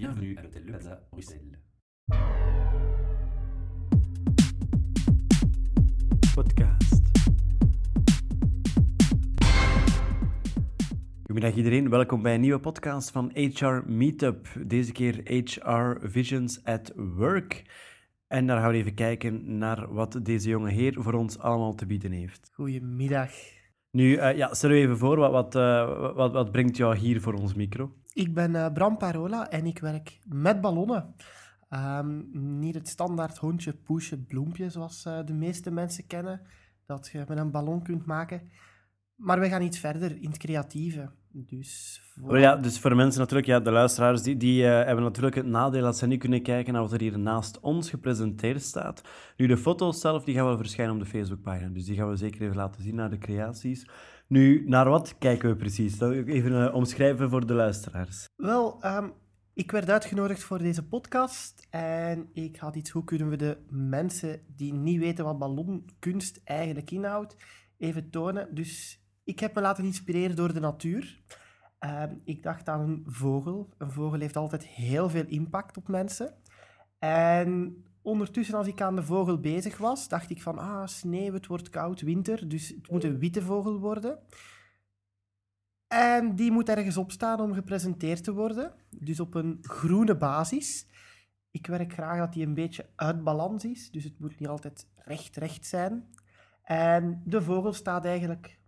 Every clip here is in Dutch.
Bienvenue à l'hôtel Le Plaza, Bruxelles. podcast. Goedemiddag iedereen, welkom bij een nieuwe podcast van HR Meetup. Deze keer HR Visions at Work. En daar gaan we even kijken naar wat deze jonge heer voor ons allemaal te bieden heeft. Goedemiddag. Nu, eh, ja, stel je even voor, wat, wat, eh, wat, wat brengt jou hier voor ons micro? Ik ben eh, Bram Parola en ik werk met ballonnen. Ehm, niet het standaard hondje, poesje, bloempje zoals eh, de meeste mensen kennen, dat je met een ballon kunt maken. Maar we gaan iets verder in het creatieve. Dus voor... Ja, dus voor mensen natuurlijk, ja, de luisteraars, die, die eh, hebben natuurlijk het nadeel dat ze niet kunnen kijken naar wat er hier naast ons gepresenteerd staat. Nu, de foto's zelf, die gaan wel verschijnen op de Facebookpagina, dus die gaan we zeker even laten zien naar de creaties. Nu, naar wat kijken we precies? Dat even eh, omschrijven voor de luisteraars. Wel, ehm, ik werd uitgenodigd voor deze podcast en ik had iets, hoe kunnen we de mensen die niet weten wat ballonkunst eigenlijk inhoudt, even tonen. Dus ik heb me laten inspireren door de natuur. Ehm, ik dacht aan een vogel. Een vogel heeft altijd heel veel impact op mensen. En ondertussen, als ik aan de vogel bezig was, dacht ik van, ah, sneeuw, het wordt koud, winter, dus het moet een witte vogel worden. En die moet ergens op staan om gepresenteerd te worden. Dus op een groene basis. Ik werk graag dat die een beetje uit balans is, dus het moet niet altijd recht-recht zijn. En de vogel staat eigenlijk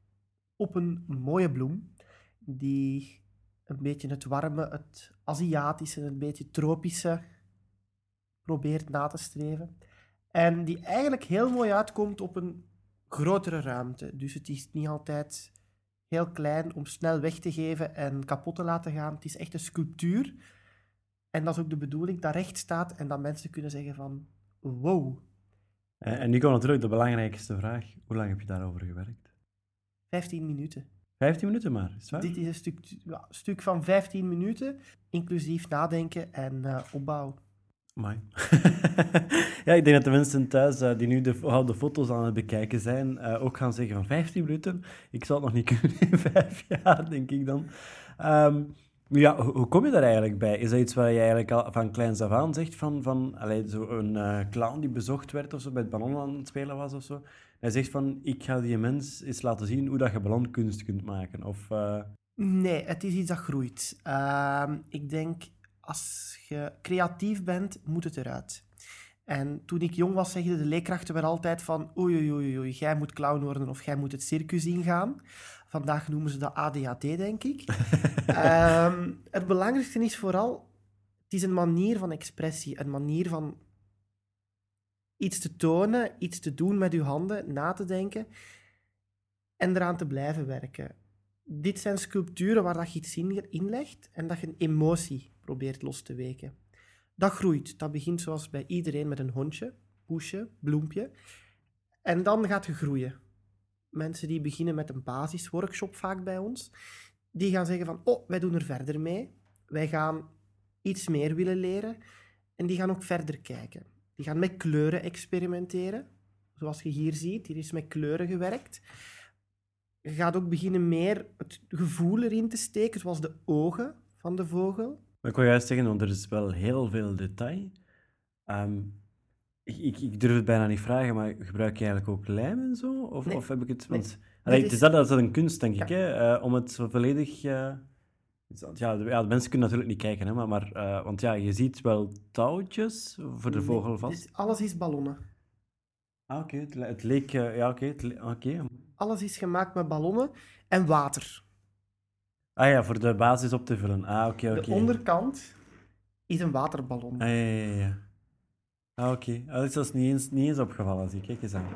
op een mooie bloem, die een beetje het warme, het Aziatische, een beetje tropische probeert na te streven. En die eigenlijk heel mooi uitkomt op een grotere ruimte. Dus het is niet altijd heel klein om snel weg te geven en kapot te laten gaan. Het is echt een sculptuur. En dat is ook de bedoeling, dat recht staat en dat mensen kunnen zeggen van wow, En, en nu komt natuurlijk de belangrijkste vraag. Hoe lang heb je daarover gewerkt? 15 minuten. 15 minuten maar, is waar? Dit is een stuk, stuk van 15 minuten, inclusief nadenken en eh, opbouw. Amai. ja, ik denk dat de mensen thuis eh, die nu de, de foto's aan het bekijken zijn, eh, ook gaan zeggen van 15 minuten. Ik zal het nog niet kunnen in vijf jaar, denk ik dan. Ehm, ja, hoe, kom je daar eigenlijk bij? Is dat iets waar je eigenlijk al van kleins af aan zegt van, van allee, zo een eh, clown die bezocht werd of zo, bij het ballon aan het spelen was of zo? Hij zegt van, ik ga die mens eens laten zien hoe dat je ballonkunst kunt maken. Of, Nee, het is iets dat groeit. Ehm, ik denk, als je creatief bent, moet het eruit. En toen ik jong was, zegden de leerkrachten weer altijd van oei, oei, oei, oei, jij moet clown worden of jij moet het circus ingaan. Vandaag noemen ze dat ADHD, denk ik. Ehm, het belangrijkste is vooral, het is een manier van expressie, een manier van iets te tonen, iets te doen met je handen, na te denken en eraan te blijven werken. Dit zijn sculpturen waar dat je iets in inlegt en dat je een emotie probeert los te weken. Dat groeit. Dat begint zoals bij iedereen met een hondje, poesje, bloempje. En dan gaat je groeien. Mensen die beginnen met een basisworkshop vaak bij ons, die gaan zeggen van, oh, wij doen er verder mee. Wij gaan iets meer willen leren. En die gaan ook verder kijken. Die gaan met kleuren experimenteren. Zoals je hier ziet, hier is met kleuren gewerkt. Je gaat ook beginnen meer het gevoel erin te steken, zoals de ogen van de vogel. Maar ik wil juist zeggen, want er is wel heel veel detail. Ehm, ik, ik, ik durf het bijna niet vragen, maar gebruik je eigenlijk ook lijm en zo? Of, Nee. of heb ik het... Nee. Want, allee, het is is- dat, dat is een kunst, denk ik, hè? eh, om het zo volledig... eh, ja, de, ja, de mensen kunnen natuurlijk niet kijken, hè, maar, maar eh, want ja, je ziet wel touwtjes voor de Nee, vogel vast. dus alles is ballonnen. Ah, oké, het, le- het leek... ja, oké. oké. Alles is gemaakt met ballonnen en water. Ah ja, voor de basis op te vullen. Ah, oké, oké. De onderkant is een waterballon. Ah, ja, ja, ja. Ah, oké. Ah, dat is niet eens, niet eens opgevallen, zie ik. Kijk eens aan.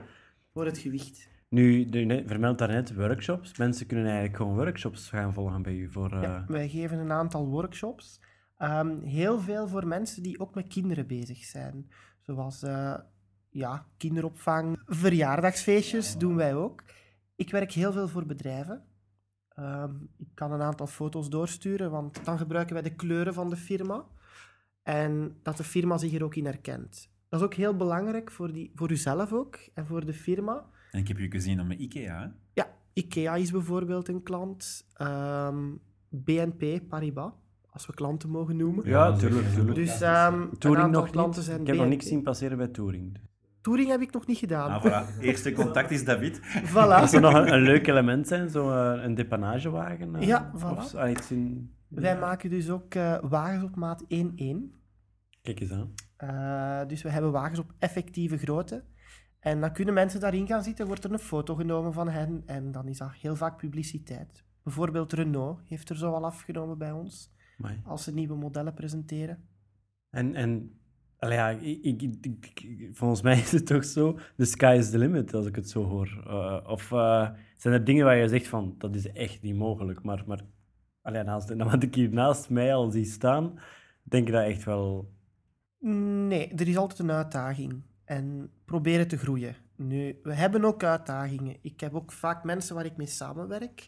Voor het gewicht. Nu, je vermeldt daarnet workshops. Mensen kunnen eigenlijk gewoon workshops gaan volgen bij u voor... eh, Ja, wij geven een aantal workshops. Ehm, heel veel voor mensen die ook met kinderen bezig zijn. Zoals eh, ja, kinderopvang, verjaardagsfeestjes doen wij ook. Ik werk heel veel voor bedrijven. Ehm, ik kan een aantal foto's doorsturen, want dan gebruiken wij de kleuren van de firma. En dat de firma zich er ook in herkent. Dat is ook heel belangrijk voor, die, voor uzelf ook en voor de firma. En ik heb je gezien dan met IKEA. hè? Ja, IKEA is bijvoorbeeld een klant. Ehm, BNP Paribas als we klanten mogen noemen. Ja, tuurlijk, tuurlijk. Dus ehm een Touring aantal nog klanten niet. zijn Ik heb nog niks zien passeren bij Touring. Touring heb ik nog niet gedaan. Ah, voilà. Eerste contact is David. Voilà. Dat zou nog een, een leuk element zijn, zo eh, een depanagewagen. eh, Ja, voilà. Of zo, ah, iets in... Wij maken dus ook eh, wagens op maat 1-1. Kijk eens aan. Eh, dus we hebben wagens op effectieve grootte. En dan kunnen mensen daarin gaan zitten, wordt er een foto genomen van hen en dan is dat heel vaak publiciteit. Bijvoorbeeld Renault heeft er zo al afgenomen bij ons, Amai. als ze nieuwe modellen presenteren. En, en allee, ik, volgens mij is het toch zo, the sky is the limit, als ik het zo hoor. Eh, of eh, zijn er dingen waar je zegt van, dat is echt niet mogelijk, maar, maar allee, naast, wat ik hier naast mij al zie staan, denk ik dat echt wel... Nee, er is altijd een uitdaging. En proberen te groeien. Nu, we hebben ook uitdagingen. Ik heb ook vaak mensen waar ik mee samenwerk.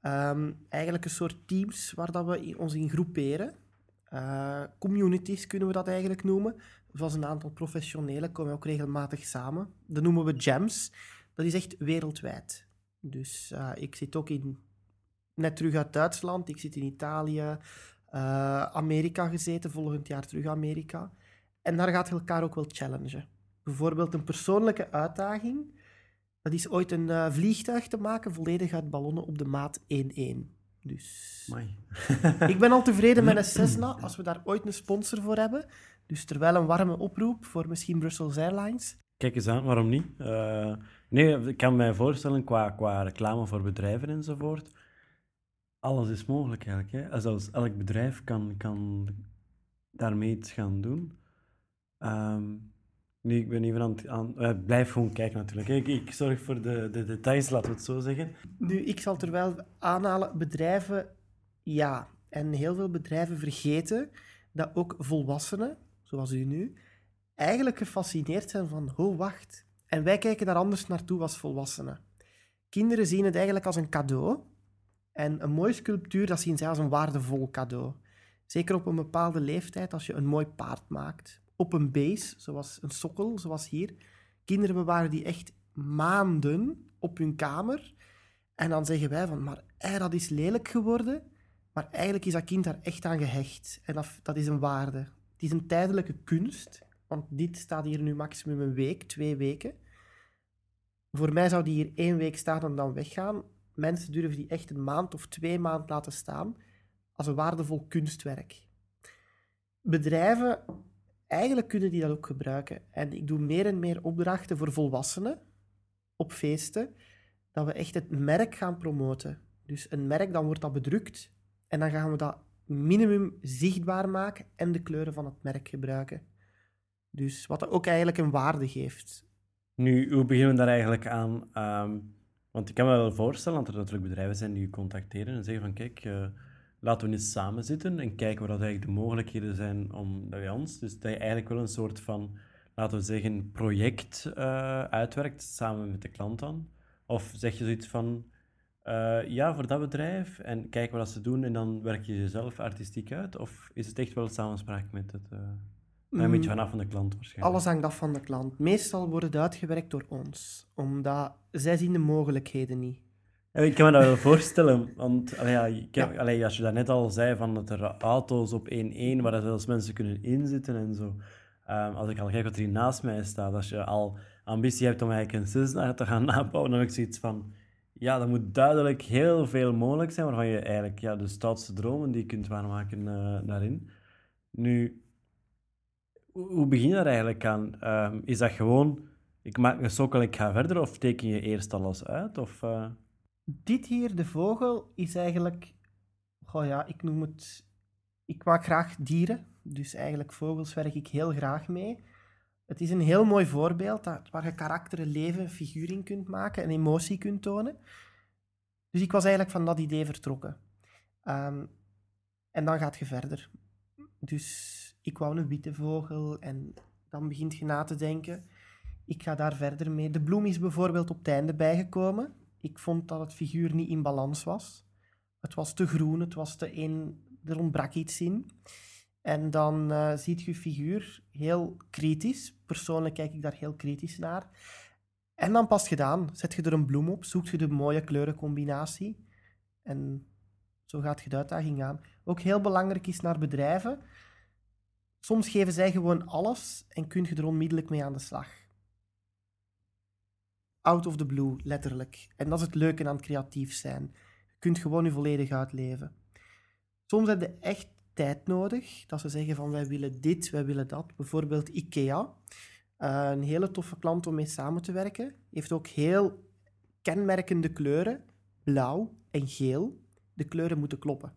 Ehm, eigenlijk een soort teams waar dat we ons in groeperen. Eh, communities kunnen we dat eigenlijk noemen. Zoals een aantal professionelen komen ook regelmatig samen. Dat noemen we jams. Dat is echt wereldwijd. Dus eh, ik zit ook in, net terug uit Duitsland. Ik zit in Italië, eh, Amerika gezeten, volgend jaar terug Amerika. En daar gaat je elkaar ook wel challengen. Bijvoorbeeld een persoonlijke uitdaging. Dat is ooit een vliegtuig te maken, volledig uit ballonnen op de maat 1-1. Dus Amai. ik ben al tevreden met een Cessna, als we daar ooit een sponsor voor hebben. Dus terwijl een warme oproep voor misschien Brussels Airlines. Kijk eens aan, waarom niet? Eh, nee, ik kan mij voorstellen, qua, qua reclame voor bedrijven enzovoort, alles is mogelijk eigenlijk. Hè? Zelfs elk bedrijf kan, kan daarmee iets gaan doen. Ehm, nu, ik ben even aan. Aan, eh, blijf gewoon kijken natuurlijk. Ik, ik zorg voor de, de details, laten we het zo zeggen. Nu, ik zal terwijl aanhalen, bedrijven, ja. En heel veel bedrijven vergeten dat ook volwassenen, zoals u nu, eigenlijk gefascineerd zijn van, oh, wacht. En wij kijken daar anders naartoe als volwassenen. Kinderen zien het eigenlijk als een cadeau. En een mooie sculptuur, dat zien zij als een waardevol cadeau. Zeker op een bepaalde leeftijd, als je een mooi paard maakt. Op een base, zoals een sokkel, zoals hier. Kinderen bewaren die echt maanden op hun kamer. En dan zeggen wij van, maar dat is lelijk geworden. Maar eigenlijk is dat kind daar echt aan gehecht. En dat, dat is een waarde. Het is een tijdelijke kunst. Want dit staat hier nu maximum een week, twee weken. Voor mij zou die hier één week staan en dan weggaan. Mensen durven die echt een maand of twee maanden laten staan als een waardevol kunstwerk. Bedrijven, eigenlijk kunnen die dat ook gebruiken. En ik doe meer en meer opdrachten voor volwassenen op feesten, dat we echt het merk gaan promoten. Dus een merk, dan wordt dat bedrukt en dan gaan we dat minimum zichtbaar maken en de kleuren van het merk gebruiken. Dus wat ook eigenlijk een waarde geeft. Nu, hoe beginnen we daar eigenlijk aan? Ehm, want ik kan me wel voorstellen dat er natuurlijk bedrijven zijn die je contacteren en zeggen van kijk, eh, laten we eens samen zitten en kijken wat eigenlijk de mogelijkheden zijn om bij ons. Dus dat je eigenlijk wel een soort van, laten we zeggen, project eh, uitwerkt samen met de klant dan. Of zeg je zoiets van, eh, ja, voor dat bedrijf en kijken wat ze doen en dan werk je jezelf artistiek uit? Of is het echt wel samenspraak met het... eh, een beetje vanaf van de klant waarschijnlijk. Alles hangt af van de klant. Meestal wordt het uitgewerkt door ons, omdat zij zien de mogelijkheden niet. Ik kan me dat wel voorstellen, want allee, ja, ik heb- Ja. allee, als je dat net al zei, van dat er auto's op 1-1, waar er zelfs mensen kunnen inzitten en zo. Ehm, als ik al kijk wat er hier naast mij staat, als je al ambitie hebt om eigenlijk een Cessna te gaan nabouwen, dan heb ik zoiets van, ja, dat moet duidelijk heel veel mogelijk zijn, waarvan je eigenlijk ja, de stoutste dromen die je kunt waarmaken eh, daarin. Nu, hoe hoe begin je daar eigenlijk aan? Ehm, is dat gewoon, ik maak een sokkel, ik ga verder, of teken je eerst alles uit? Of, eh? Dit hier, de vogel, is eigenlijk... Goh ja, ik noem het... Ik maak graag dieren, dus eigenlijk vogels werk ik heel graag mee. Het is een heel mooi voorbeeld waar je karakter, een leven, figuur in kunt maken en emotie kunt tonen. Dus ik was eigenlijk van dat idee vertrokken. Ehm, en dan gaat je verder. Dus ik wou een witte vogel en dan begint je na te denken. Ik ga daar verder mee. De bloem is bijvoorbeeld op het einde bijgekomen. Ik vond dat het figuur niet in balans was. Het was te groen, het was te een, er ontbrak iets in. En dan eh ziet je figuur heel kritisch. Persoonlijk kijk ik daar heel kritisch naar. En dan pas gedaan, zet je er een bloem op, zoekt je de mooie kleurencombinatie. En zo gaat je de uitdaging aan. ook heel belangrijk is naar bedrijven. Soms geven zij gewoon alles en kun je er onmiddellijk mee aan de slag. Out of the blue, letterlijk. En dat is het leuke aan het creatief zijn. Je kunt gewoon je volledig uitleven. Soms heb je echt tijd nodig, dat ze zeggen van wij willen dit, wij willen dat. Bijvoorbeeld IKEA, uh, een hele toffe klant om mee samen te werken. Heeft ook heel kenmerkende kleuren, blauw en geel. De kleuren moeten kloppen.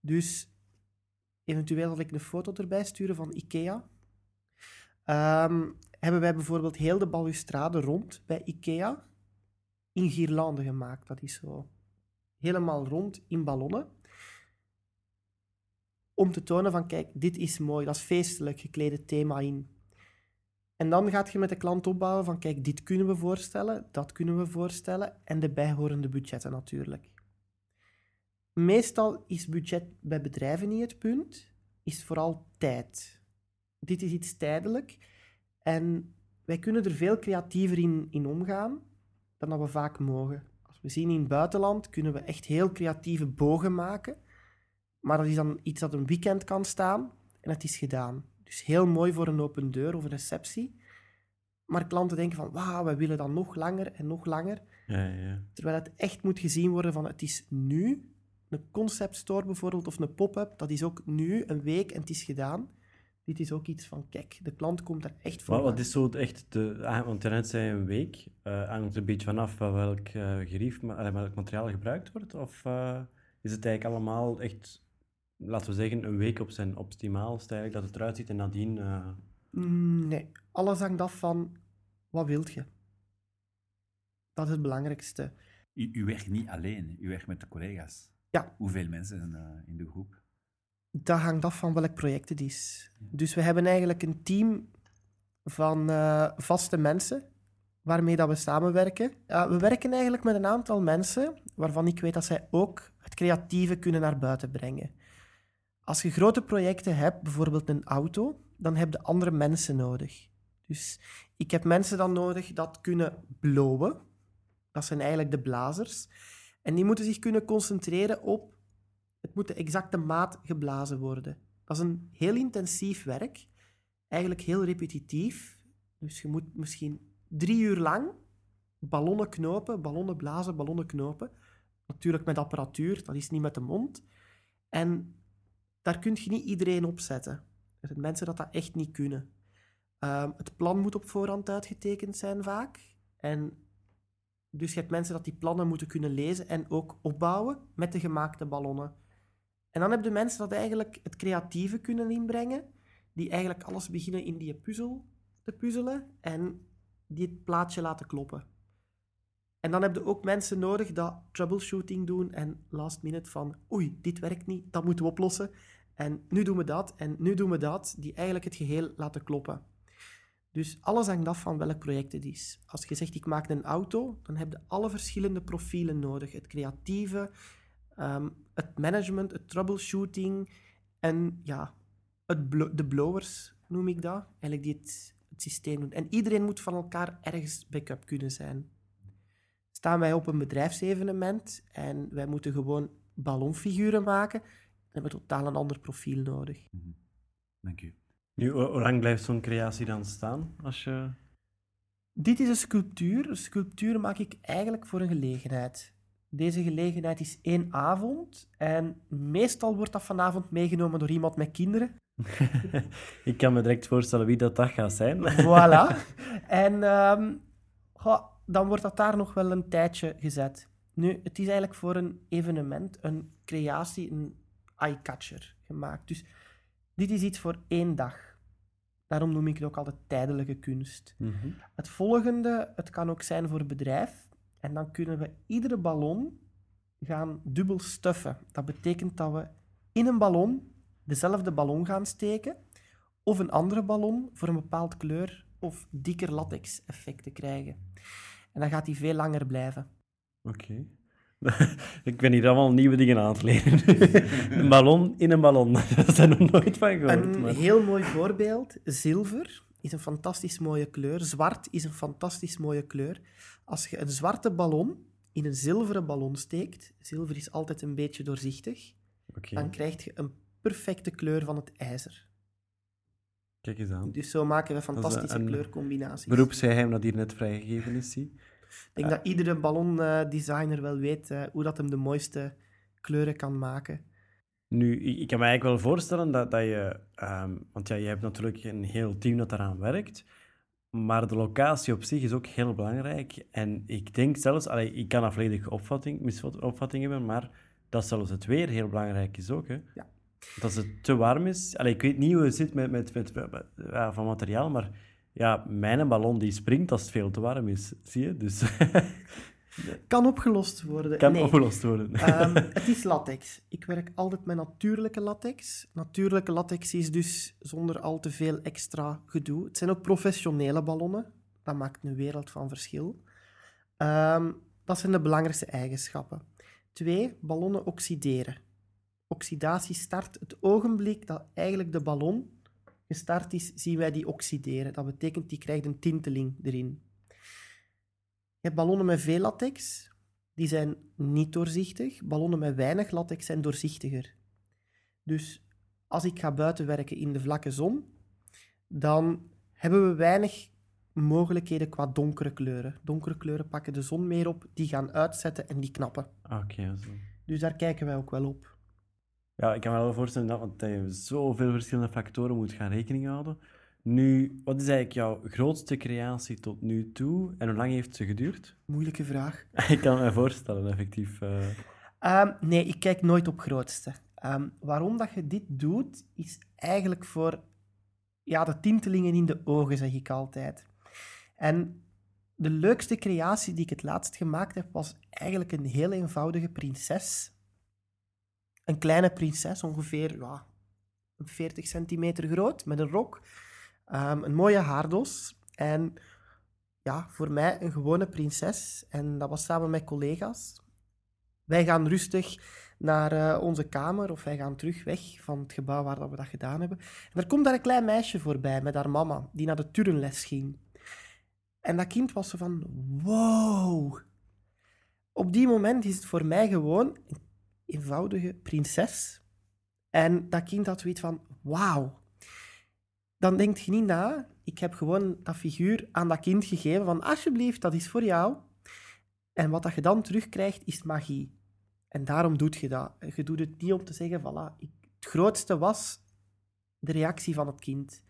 Dus eventueel zal ik een foto erbij sturen van IKEA. Um, hebben wij bijvoorbeeld heel de balustrade rond bij IKEA in guirlande gemaakt. Dat is zo helemaal rond in ballonnen. Om te tonen van, kijk, dit is mooi, dat is feestelijk geklede thema in. En dan gaat je met de klant opbouwen van, kijk, dit kunnen we voorstellen, dat kunnen we voorstellen, en de bijhorende budgetten natuurlijk. Meestal is budget bij bedrijven niet het punt, is vooral tijd. Dit is iets tijdelijk en wij kunnen er veel creatiever in, in omgaan dan dat we vaak mogen. Als we zien in het buitenland kunnen we echt heel creatieve bogen maken, maar dat is dan iets dat een weekend kan staan en het is gedaan. Dus heel mooi voor een open deur of een receptie. Maar klanten denken van, wauw, we willen dan nog langer en nog langer. Ja, ja. Terwijl het echt moet gezien worden van, het is nu. Een concept store bijvoorbeeld, of een pop-up, dat is ook nu, een week en het is gedaan. Dit is ook iets van, kijk, de klant komt er echt voor. Wat, wat is zo echt, de, ah, want daarnet zei een week, uh, hangt een beetje vanaf welk uh, gerief, welk materiaal gebruikt wordt? Of uh, is het eigenlijk allemaal echt laten we zeggen, een week op zijn optimaalst eigenlijk, dat het eruit ziet en nadien... Uh... Nee, alles hangt af van, wat wilt je? Dat is het belangrijkste. U, u werkt niet alleen, u werkt met de collega's. Ja. Hoeveel mensen zijn uh, in de groep? Dat hangt af van welk project het is. Dus we hebben eigenlijk een team van uh, vaste mensen waarmee dat we samenwerken. Uh, we werken eigenlijk met een aantal mensen waarvan ik weet dat zij ook het creatieve kunnen naar buiten brengen. Als je grote projecten hebt, bijvoorbeeld een auto, dan heb je andere mensen nodig. Dus ik heb mensen dan nodig dat kunnen blowen. Dat zijn eigenlijk de blazers. En die moeten zich kunnen concentreren op... Het moet de exacte maat geblazen worden. Dat is een heel intensief werk. Eigenlijk heel repetitief. Dus je moet misschien drie uur lang ballonnen knopen, ballonnen blazen, ballonnen knopen. Natuurlijk met apparatuur, dat is niet met de mond. En daar kun je niet iedereen op zetten. Er zijn mensen dat dat echt niet kunnen. Um, het plan moet op voorhand uitgetekend zijn vaak. En dus je hebt mensen dat die plannen moeten kunnen lezen en ook opbouwen met de gemaakte ballonnen. En dan heb je mensen dat eigenlijk het creatieve kunnen inbrengen, die eigenlijk alles beginnen in die puzzel te puzzelen en die het plaatje laten kloppen. En dan heb je ook mensen nodig dat troubleshooting doen en last minute van oei, dit werkt niet, dat moeten we oplossen. En nu doen we dat en nu doen we dat, die eigenlijk het geheel laten kloppen. Dus alles hangt af van welk project het is. Als je zegt ik maak een auto, dan heb je alle verschillende profielen nodig. Het creatieve, ehm, het management, het troubleshooting en ja, het de blowers noem ik dat, eigenlijk die het, het systeem doen. En iedereen moet van elkaar ergens backup kunnen zijn staan wij op een bedrijfsevenement en wij moeten gewoon ballonfiguren maken, dan hebben we totaal een ander profiel nodig. -hmm. Dank u. Nu, hoe lang blijft zo'n creatie dan staan? Als je... Dit is een sculptuur. Een sculptuur maak ik eigenlijk voor een gelegenheid. Deze gelegenheid is één avond en meestal wordt dat vanavond meegenomen door iemand met kinderen. ik kan me direct voorstellen wie dat, dat gaat zijn. voilà. En um, dan wordt dat daar nog wel een tijdje gezet. Nu, het is eigenlijk voor een evenement, een creatie, een eye-catcher gemaakt. Dus dit is iets voor één dag. Daarom noem ik het ook altijd tijdelijke kunst. Mhm. Het volgende, het kan ook zijn voor een bedrijf. En dan kunnen we iedere ballon gaan dubbel stuffen. Dat betekent dat we in een ballon dezelfde ballon gaan steken, of een andere ballon voor een bepaald kleur of dikker latex effecten krijgen. En dan gaat die veel langer blijven. Oké. ik ben hier allemaal nieuwe dingen aan het leren. een ballon in een ballon. Daar zijn nog nooit van gehoord. Een heel mooi voorbeeld. Zilver is een fantastisch mooie kleur. Zwart is een fantastisch mooie kleur. Als je een zwarte ballon in een zilveren ballon steekt, zilver is altijd een beetje doorzichtig, dan krijg je een perfecte kleur van het ijzer. kijk eens aan. Dus zo maken we fantastische een kleurcombinaties. Beroepsgeheim dat hier net vrijgegeven is, zie. Ik denk dat iedere ballondesigner wel weet eh, hoe dat hem de mooiste kleuren kan maken. Nu, ik, ik kan me eigenlijk wel voorstellen dat, dat je... ehm, want ja, je hebt natuurlijk een heel team dat daaraan werkt. Maar de locatie op zich is ook heel belangrijk. En ik denk zelfs... Allee, ik kan een volledige opvatting, misvat- opvatting hebben, maar dat zelfs het weer heel belangrijk is ook. Hè? Ja. Als het te warm is... Allee, ik weet niet hoe het zit met, met, met, met- met- ja, van materiaal, maar... Ja, mijn ballon die springt als het veel te warm is. Zie je? Dus Kan opgelost worden. kan nee. opgelost worden. Ehm, het is latex. Ik werk altijd met natuurlijke latex. Natuurlijke latex is dus zonder al te veel extra gedoe. Het zijn ook professionele ballonnen. Dat maakt een wereld van verschil. Ehm, dat zijn de belangrijkste eigenschappen. Twee, ballonnen oxideren. Oxidatie start het ogenblik dat eigenlijk de ballon gestart is, zien wij die oxideren. Dat betekent die krijgt een tinteling erin. Je hebt ballonnen met veel latex, die zijn niet doorzichtig. Ballonnen met weinig latex zijn doorzichtiger. Dus als ik ga buiten werken in de vlakke zon, dan hebben we weinig mogelijkheden qua donkere kleuren. Donkere kleuren pakken de zon meer op, die gaan uitzetten en die knappen. Oké, zo. Dus daar kijken wij ook wel op. Ja, ik kan me wel voorstellen dat, want dat je zoveel verschillende factoren moet gaan rekening houden. Nu, wat is eigenlijk jouw grootste creatie tot nu toe en hoe lang heeft ze geduurd? Moeilijke vraag. ik kan me voorstellen, effectief. eh. Ehm, nee, ik kijk nooit op grootste. Ehm, waarom dat je dit doet, is eigenlijk voor ja, de tintelingen in de ogen, zeg ik altijd. En de leukste creatie die ik het laatst gemaakt heb, was eigenlijk een heel eenvoudige prinses. Een kleine prinses, ongeveer ja, 40 centimeter groot, met een rok. Ehm, een mooie haardos. En ja, voor mij een gewone prinses. En dat was samen met collega's. Wij gaan rustig naar eh, onze kamer, of wij gaan terug weg van het gebouw waar dat we dat gedaan hebben. En er komt daar een klein meisje voorbij met haar mama, die naar de turnles ging. En dat kind was zo van, wow. Op die moment is het voor mij gewoon een eenvoudige prinses. En dat kind had zoiets van, wauw. Dan denk je niet na. Ik heb gewoon dat figuur aan dat kind gegeven van, alsjeblieft, dat is voor jou. En wat dat je dan terugkrijgt, is magie. En daarom doet je dat. Je doet het niet om te zeggen, voilà, ik, het grootste was de reactie van het kind.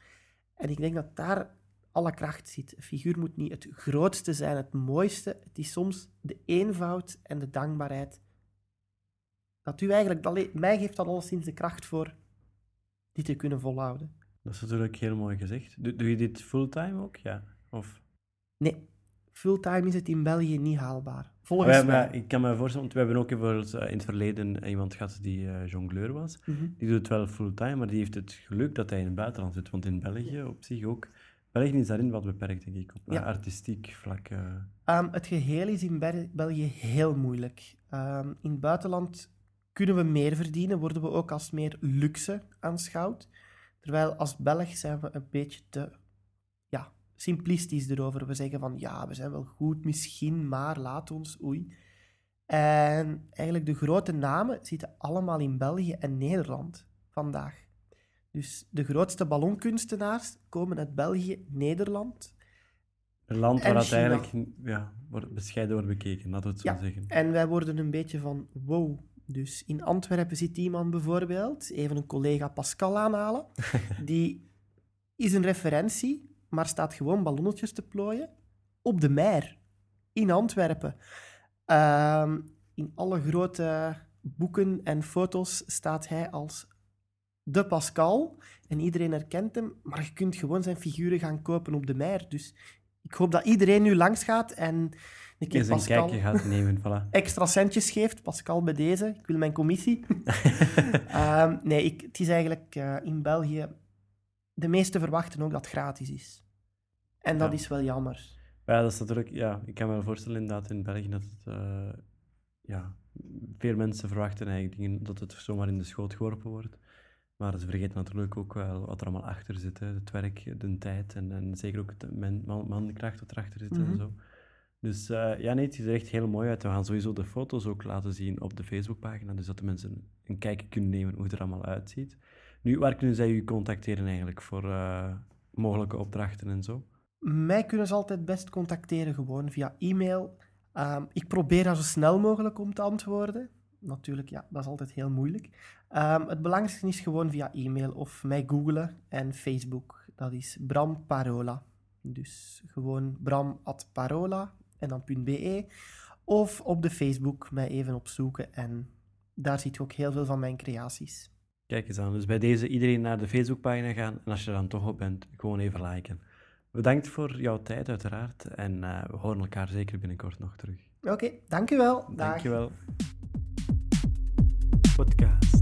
En ik denk dat daar alle kracht zit. Een figuur moet niet het grootste zijn, het mooiste. Het is soms de eenvoud en de dankbaarheid. Dat u eigenlijk, dat mij geeft dat alleszins de kracht voor dit te kunnen volhouden. Dat is natuurlijk heel mooi gezegd. Doe, doe je dit fulltime ook? Ja. Of... Nee, fulltime is het in België niet haalbaar. Volgens mij. ik kan me voorstellen, want we hebben ook bijvoorbeeld in het verleden iemand gehad die eh, jongleur was. Mhm. Die doet het wel fulltime, maar die heeft het geluk dat hij in het buitenland zit. Want in België op zich ook... België is daarin wat beperkt, denk ik, op eh, Ja. artistiek vlak. eh. Ehm, het geheel is in België heel moeilijk. Ehm, in het buitenland kunnen we meer verdienen, worden we ook als meer luxe aanschouwd. Terwijl als Belg zijn we een beetje te ja, simplistisch erover. We zeggen van ja, we zijn wel goed misschien, maar laat ons, oei. En eigenlijk de grote namen zitten allemaal in België en Nederland vandaag. Dus de grootste ballonkunstenaars komen uit België, Nederland Een land waar China. eigenlijk ja, wordt bescheiden wordt bekeken, laten we het zo Ja, zeggen. En wij worden een beetje van wow. Dus in Antwerpen zit iemand bijvoorbeeld, even een collega Pascal aanhalen, die is een referentie, maar staat gewoon ballonnetjes te plooien op de Meer in Antwerpen. Ehm, in alle grote boeken en foto's staat hij als de Pascal en iedereen herkent hem, maar je kunt gewoon zijn figuren gaan kopen op de Meer. Dus ik hoop dat iedereen nu langs gaat en Eens een kijkje gaat nemen, voilà. extra centjes geeft. Pascal bij deze, ik wil mijn commissie. Ehm, nee, ik, het is eigenlijk eh, in België... De meesten verwachten ook dat het gratis is. En dat Ja. is wel jammer. Ja, dat is natuurlijk, ja, ik kan me voorstellen inderdaad in België dat het, eh, ja, veel mensen verwachten eigenlijk dingen, dat het zomaar in de schoot geworpen wordt. Maar ze vergeten natuurlijk ook wel wat er allemaal achter zit. Hè. Het werk, de tijd en, en zeker ook de man, man- mankracht wat erachter zit Mhm. en zo. Dus eh, ja, nee, het ziet er echt heel mooi uit. We gaan sowieso de foto's ook laten zien op de Facebookpagina, dus dat de mensen een kijkje kunnen nemen hoe het er allemaal uitziet. Nu, waar kunnen zij u contacteren eigenlijk voor eh, mogelijke opdrachten en zo? Mij kunnen ze altijd best contacteren, gewoon via e-mail. Ehm, ik probeer daar zo snel mogelijk om te antwoorden. Natuurlijk, ja, dat is altijd heel moeilijk. Ehm, het belangrijkste is gewoon via e-mail of mij googlen en Facebook. Dat is Bram Parola. Dus gewoon bram.parola en dan .be. Of op de Facebook mij even opzoeken en daar ziet je ook heel veel van mijn creaties. Kijk eens aan. Dus bij deze iedereen naar de Facebookpagina gaan en als je er dan toch op bent, gewoon even liken. Bedankt voor jouw tijd uiteraard en eh, we horen elkaar zeker binnenkort nog terug. Oké, dankjewel. Dag. Dankjewel. Podcast.